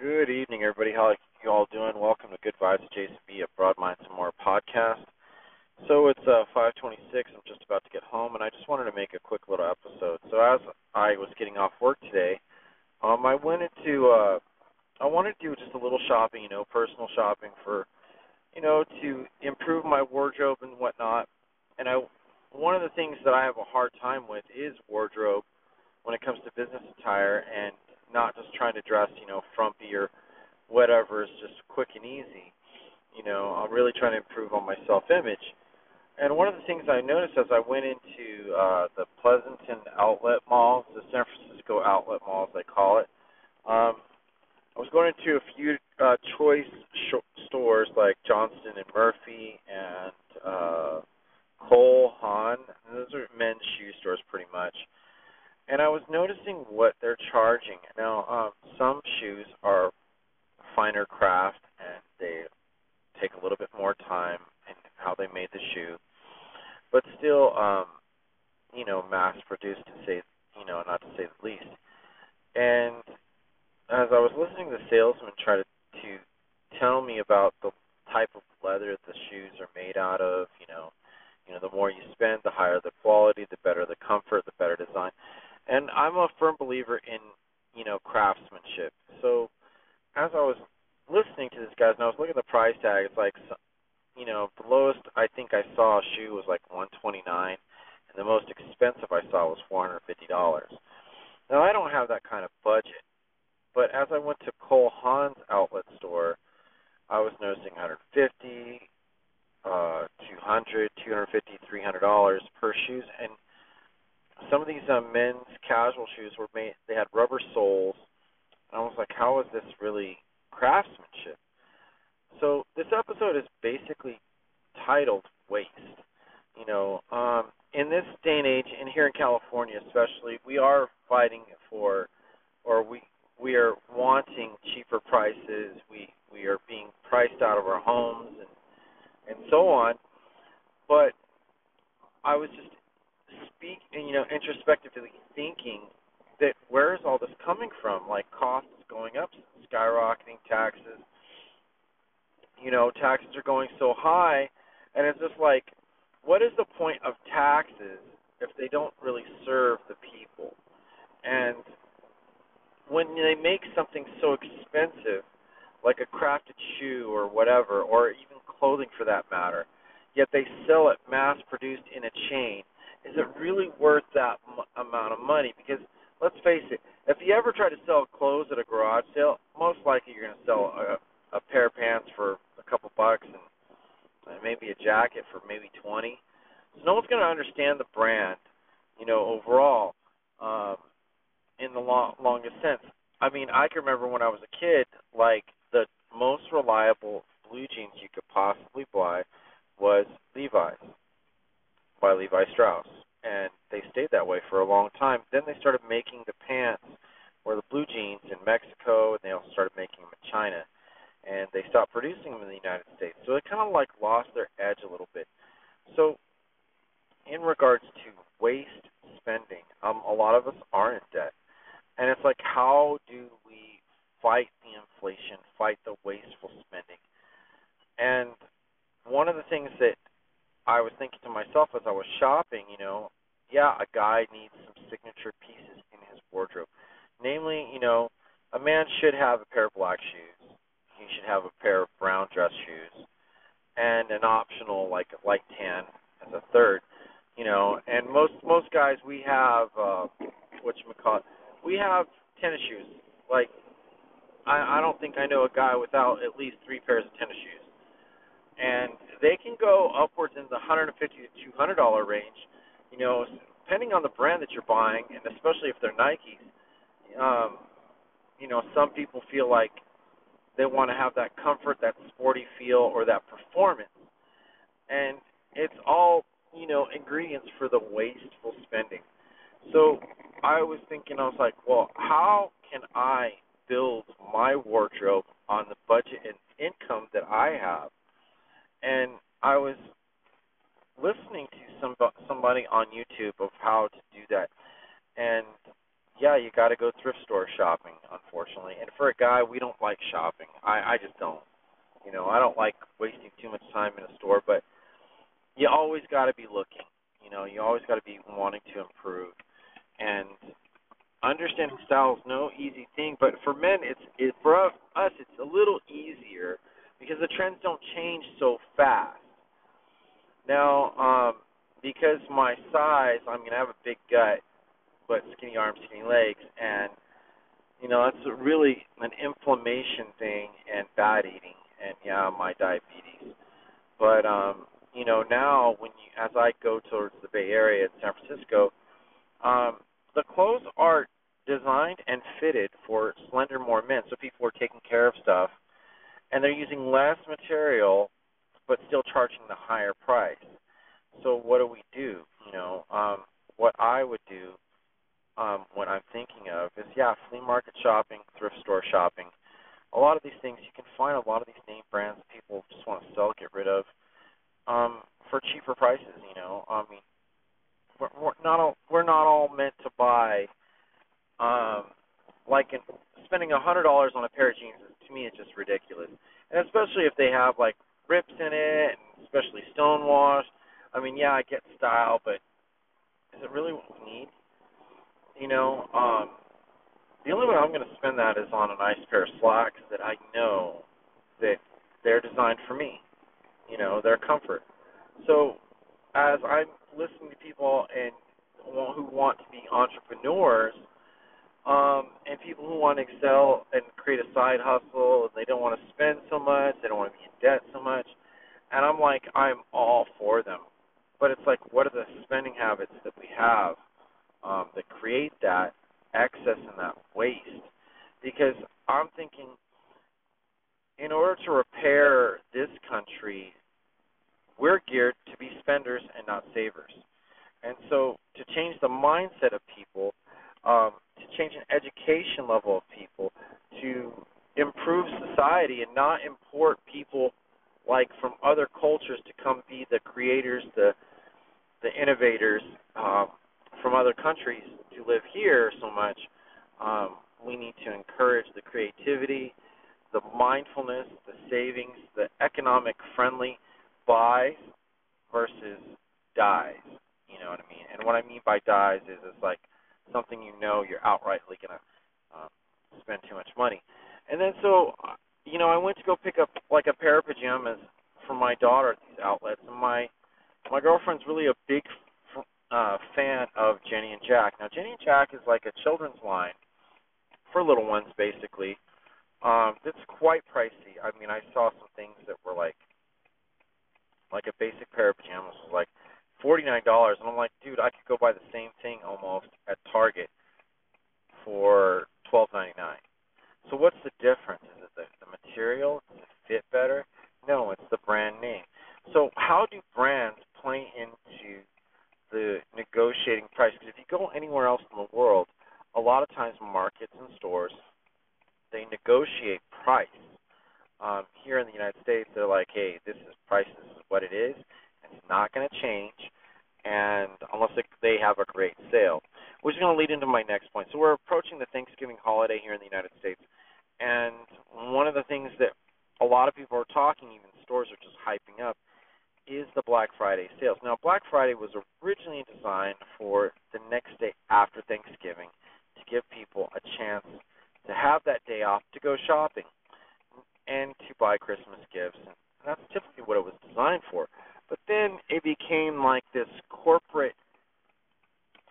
Good evening, everybody. How are you all doing? Welcome to Good Vibes Jason B. at Broadminds and More podcast. So it's uh, 5:26. I'm just about to get home, and I just wanted to make a quick little episode. So as I was getting off work today, um, I went into uh, I wanted to do just a little shopping, you know, personal shopping for, you know, to improve my wardrobe and whatnot. And I, one of the things that I have a hard time with is wardrobe when it comes to business attire and not just trying to dress, you know, frumpy or whatever is just quick and easy. You know, I'm really trying to improve on my self-image. And one of the things I noticed as I went into uh, the Pleasanton Outlet Mall, the San Francisco Outlet Mall, as they call it, um, I was going into a few uh, choice sh- stores like Johnston and Murphy and uh, Cole Haan. Those are men's shoe stores, pretty much and I was noticing what they're charging. Now, um, some shoes are finer craft and they take a little bit more time in how they made the shoe, but still, um, you know, mass produced to say, you know, not to say the least. And as I was listening to the salesman try to, to tell me about the type of leather the shoes are made out of, you know, you know, the more you spend, the higher the quality, the better the comfort, the better design and I'm a firm believer in you know craftsmanship. So as I was listening to this guys and I was looking at the price tag, it's like you know the lowest I think I saw a shoe was like 129, and the most expensive I saw was 450 dollars. Now I don't have that kind of budget, but as I went to Cole Haan's outlet store, I was noticing 150, uh, 200, 250, 300 dollars per shoes, and some of these uh, men's casual shoes were made. They had rubber soles, and I was like, how is this really craftsmanship? So this episode is basically titled "Waste." You know, um, in this day and age, and here in California especially, we are fighting for, or we we are wanting cheaper prices. We we are being priced out of our homes and and so on. But I was just speak and you know introspectively thinking that where is all this coming from? Like costs going up, skyrocketing taxes. You know, taxes are going so high, and it's just like, what is the point of taxes if they don't really serve the people? And when they make something so expensive, like a crafted shoe or whatever, or even clothing for that matter, yet they sell it mass produced in a chain is it really worth that m- amount of money? Because let's face it, if you ever try to sell clothes at a garage sale, most likely you're going to sell a, a pair of pants for a couple bucks and maybe a jacket for maybe twenty. So no one's going to understand the brand, you know, overall, um, in the long, longest sense. I mean, I can remember when I was a kid, like the most reliable blue jeans you could possibly buy was Levi's by Levi Strauss, and they stayed that way for a long time. Then they started making the pants or the blue jeans in Mexico, and they also started making them in China, and they stopped producing them in the United. So they kind of like lost their edge a little bit. So, in regards to waste spending, um, a lot of us are in debt, and it's like, how do we fight the inflation, fight the wasteful spending? And one of the things that I was thinking to myself as I was shopping, you know, yeah, a guy needs some signature pieces in his wardrobe. Namely, you know, a man should have a pair of black shoes. He should have a pair of brown dress shoes, and an optional like light tan as a third. You know, and most most guys we have uh, what you call we have tennis shoes. Like, I I don't think I know a guy without at least three pairs of tennis shoes and they can go upwards in the 150 to 200 dollar range. You know, depending on the brand that you're buying, and especially if they're Nikes. Um, you know, some people feel like they want to have that comfort, that sporty feel, or that performance, and it's all you know ingredients for the wasteful spending. So I was thinking, I was like, well, how can I build my wardrobe on the budget and income that I have? and I was listening to some somebody on YouTube of how to do that, and yeah, you got to go thrift store shopping, unfortunately. And for a guy, we don't like shopping. I I just don't. You know, I don't like wasting too much time in a store, but you always got to be looking. You know, you always got to be wanting to improve. And understanding style is no easy thing, but for men, it's it for us it's a little easier because the trends don't change so fast. Now, um, because my size, I'm gonna have a big gut, but skinny arms, skinny legs, and you know that's really an inflammation thing and bad eating, and yeah, my diabetes. But um, you know now when you as I go towards the Bay Area in San Francisco, um, the clothes are designed and fitted for slender more men, so people are taking care of stuff, and they're using less material, but still charging the higher price. So what do we do? You know, um, what I would do, um, what I'm thinking of is, yeah, flea market shopping, thrift store shopping. A lot of these things you can find a lot of these name brands people just want to sell, get rid of, um, for cheaper prices. You know, I mean, we're, we're not all we're not all meant to buy um, like in, spending a hundred dollars on a pair of jeans to me is just ridiculous, and especially if they have like rips in it, and especially stonewashed. I mean, yeah, I get style, but is it really what we need? You know, um, the only way I'm going to spend that is on a nice pair of slacks that I know that they're designed for me. You know, their comfort. So, as I'm listening to people and who want to be entrepreneurs um, and people who want to excel and create a side hustle, and they don't want to spend so much, they don't want to be in debt so much. And I'm like, I'm all for them. But it's like, what are the spending habits that we have um, that create that excess and that waste? Because I'm thinking, in order to repair this country, we're geared to be spenders and not savers. And so, to change the mindset of people, um, to change an education level of people, to improve society and not import people like from other cultures to come be the creators, the the innovators um, from other countries to live here so much. Um, we need to encourage the creativity, the mindfulness, the savings, the economic friendly buys versus dies. You know what I mean? And what I mean by dies is it's like something you know you're outrightly to um, spend too much money. And then so, uh, you know, I went to go pick up like a pair of pajamas for my daughter at these outlets, and my my girlfriend's really a big uh, fan of Janie and Jack. Now, Janie and Jack is like a children's line for little ones, basically. Um, it's quite pricey. I mean, I saw some things that were like like a basic pair of pajamas was like forty nine dollars, and I'm like, dude, I could go buy the same thing almost at Target for twelve ninety nine. So what's the difference? Is it the, the material? Does it fit better? No, it's the brand name. So how do brands play into the negotiating price? Because if you go anywhere else in the world, a lot of times markets and stores they negotiate price. Um, here in the United States, they're like, hey, this is price, this is what it is. It's not going to change, and unless it, they have a great sale, which is going to lead into my next point. So we're approaching the Here in the United States, and one of the things that a lot of people are talking, even stores are just hyping up, is the Black Friday sales. Now, Black Friday was originally designed for the next day after Thanksgiving to give people a chance to have that day off to go shopping and to buy Christmas gifts. And that's typically what it was designed for. But then it became like this corporate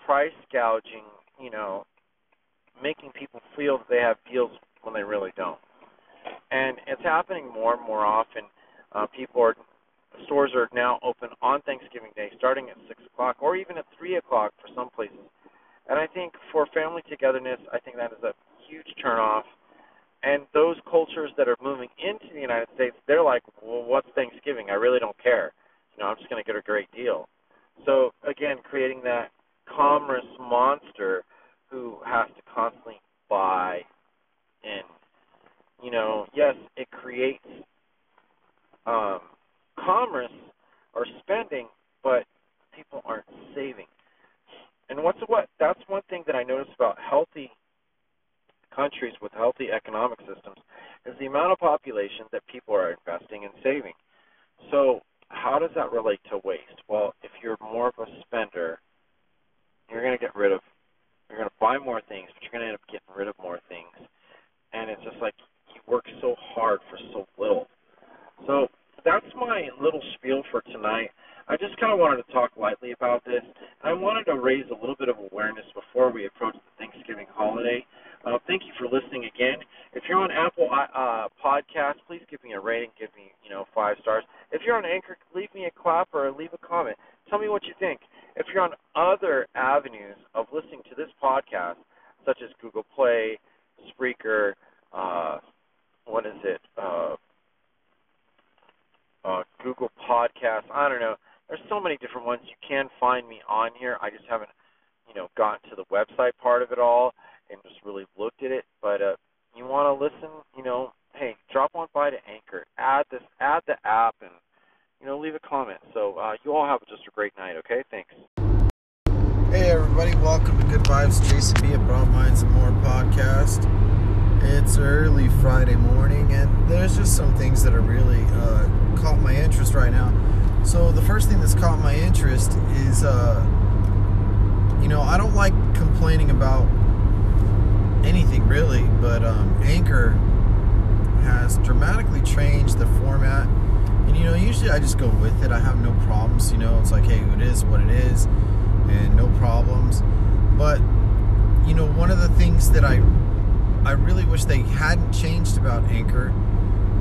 price gouging, you know, making people feel that they have deals when they really don't. And it's happening more and more often. Uh, people are stores are now open on Thanksgiving Day, starting at six o'clock or even at three o'clock for some places. And I think for family togetherness, I think that is a huge turnoff. And those cultures that are moving into the United States, they're like, well, what's Thanksgiving? I really don't care you know, I'm just going to get a great deal. So again, creating that commerce monster who has to constantly buy and you know, yes, it creates um, commerce or spending, but people aren't saving. And And what's what that's one thing that I notice about healthy countries with healthy economic systems is the amount of population that people are investing and saving. So how does that relate to waste? Well, if you're more of a spender, you're going to get rid of, you're going to buy more things, but you're going to end up getting rid of more things. And it's just like you work so hard for so little. So that's my little spiel for tonight. I just kind of wanted to talk lightly about this. I wanted to raise a little bit of awareness before we approach the Thanksgiving holiday. Uh, thank you for listening again. If you're on Apple uh, uh, Podcast, please give me a rating. Give me, you know, five stars. If you're on Anchor, leave me a clap or leave a comment. Tell me what you think. If you're on other avenues of listening to this podcast, such as Google Play, Spreaker, uh, what is it? Uh, uh, Google Podcasts. I don't know. There's so many different ones. You can find me on here. I just haven't, you know, gotten to the website part of it all and just really looked at it. But uh, you want to listen, you know, hey, drop on by to Anchor, add this, add the app, and you know, leave a comment. So uh, you all have just a great night. Okay, thanks. Hey everybody, welcome to Good Vibes Jason B. at Broad Minds and More podcast. It's early Friday morning, and there's just some things that are really uh, caught my interest right now. So the first thing that's caught my interest is, uh, you know, I don't like complaining about anything really, but um, Anchor has dramatically changed the format. And you know, usually I just go with it. I have no problems. You know, it's like, hey, it is what it is, and no problems. But you know, one of the things that I I really wish they hadn't changed about Anchor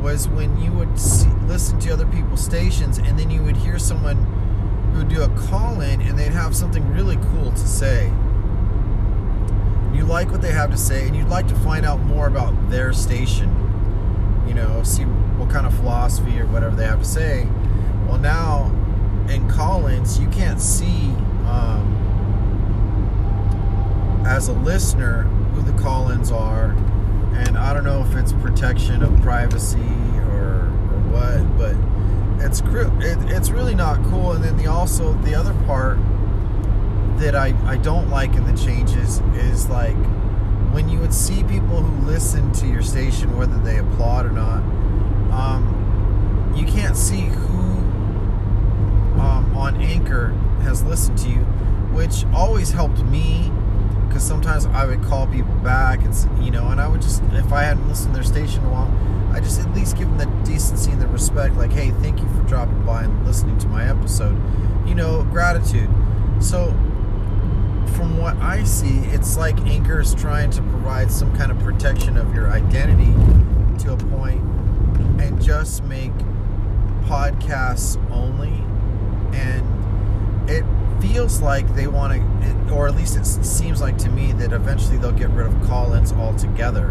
was when you would see, listen to other people's stations and then you would hear someone who would do a call in and they'd have something really cool to say. You like what they have to say and you'd like to find out more about their station, you know, see what kind of philosophy or whatever they have to say. Well, now in call-ins, you can't see um, as a listener who the call-ins are, and I don't know if it's protection of privacy or, or what, but it's it, it's really not cool. And then the also the other part that I, I don't like in the changes is like when you would see people who listen to your station, whether they applaud or not, um, you can't see who um, on Anchor has listened to you, which always helped me because sometimes I would call people back and you know, and I would just if I hadn't listened to their station a while, I just at least give them the decency and the respect, like, hey, thank you for dropping by and listening to my episode, you know, gratitude. So from what I see, it's like Anchor is trying to provide some kind of protection of your identity to a point and just make podcasts only. And it feels like they want to, or at least it seems like to me that eventually they'll get rid of call ins altogether.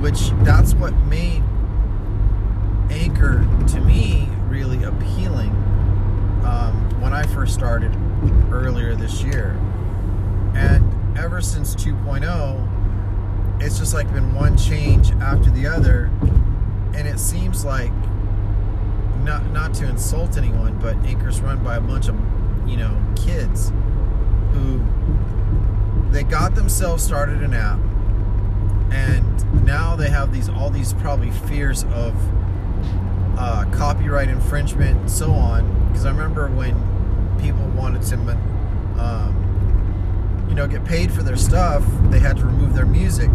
Which that's what made Anchor to me really appealing um, when I first started earlier this year. And ever since 2.0, it's just like been one change after the other. And it seems like, not, not to insult anyone, but Anchor's run by a bunch of, you know, kids who they got themselves started an app and now they have these all these probably fears of uh, copyright infringement and so on because i remember when people wanted to um, know, get paid for their stuff, they had to remove their music.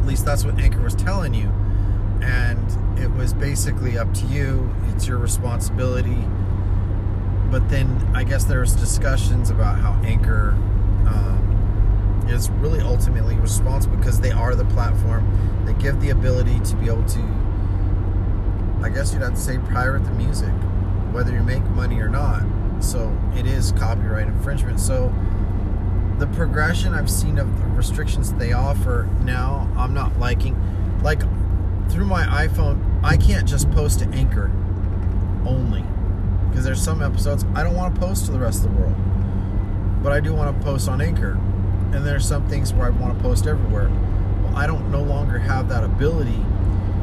At least that's what Anchor was telling you. And it was basically up to you, it's your responsibility. But then I guess there's discussions about how Anchor um, is really ultimately responsible because they are the platform. They give the ability to be able to, I guess you'd have to say, pirate the music, whether you make money or not. So it is copyright infringement. So the progression I've seen of the restrictions they offer now, I'm not liking. Like through my iPhone, I can't just post to Anchor only because there's some episodes I don't want to post to the rest of the world, but I do want to post on Anchor. And there's some things where I want to post everywhere. Well, I don't no longer have that ability.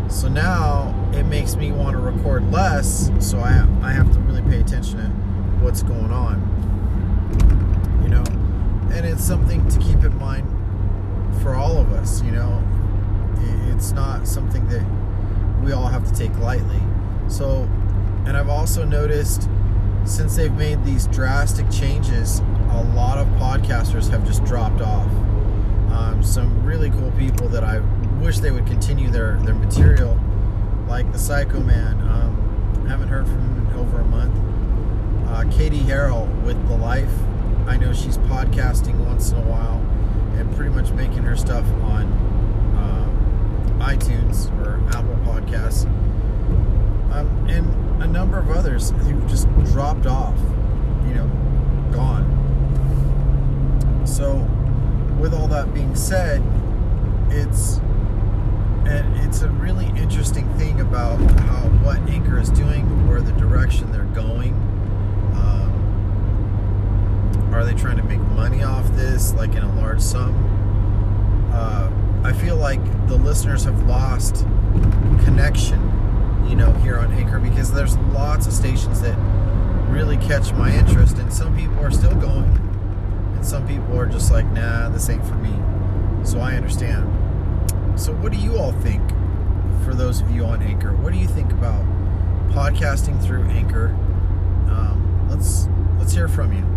So now it makes me want to record less, so I I have to really pay attention to what's going on. You know, and it's something to keep in mind for all of us. You know, it's not something that we all have to take lightly. So, and I've also noticed since they've made these drastic changes, a lot of podcasters have just dropped off. Um, some really cool people that I wish they would continue their, their material, like the Psycho Man. Um, haven't heard from him in over a month. Uh, Katie Harrell with The Life. I know she's podcasting once in a while and pretty much making her stuff on uh, iTunes or Apple Podcasts. Um, and a number of others who just dropped off, you know, gone. So, with all that being said, it's it's a really interesting thing about how what Anchor is doing, where the direction they're going. Um, are they trying to make money off this, like in a large sum? Uh, I feel like the listeners have lost connection, you know, here on Anchor because there's lots of stations that really catch my interest, and some people are still going, and some people are just like, nah, this ain't for me. So I understand. So, what do you all think? For those of you on Anchor, what do you think about podcasting through Anchor? Um, let's let's hear from you.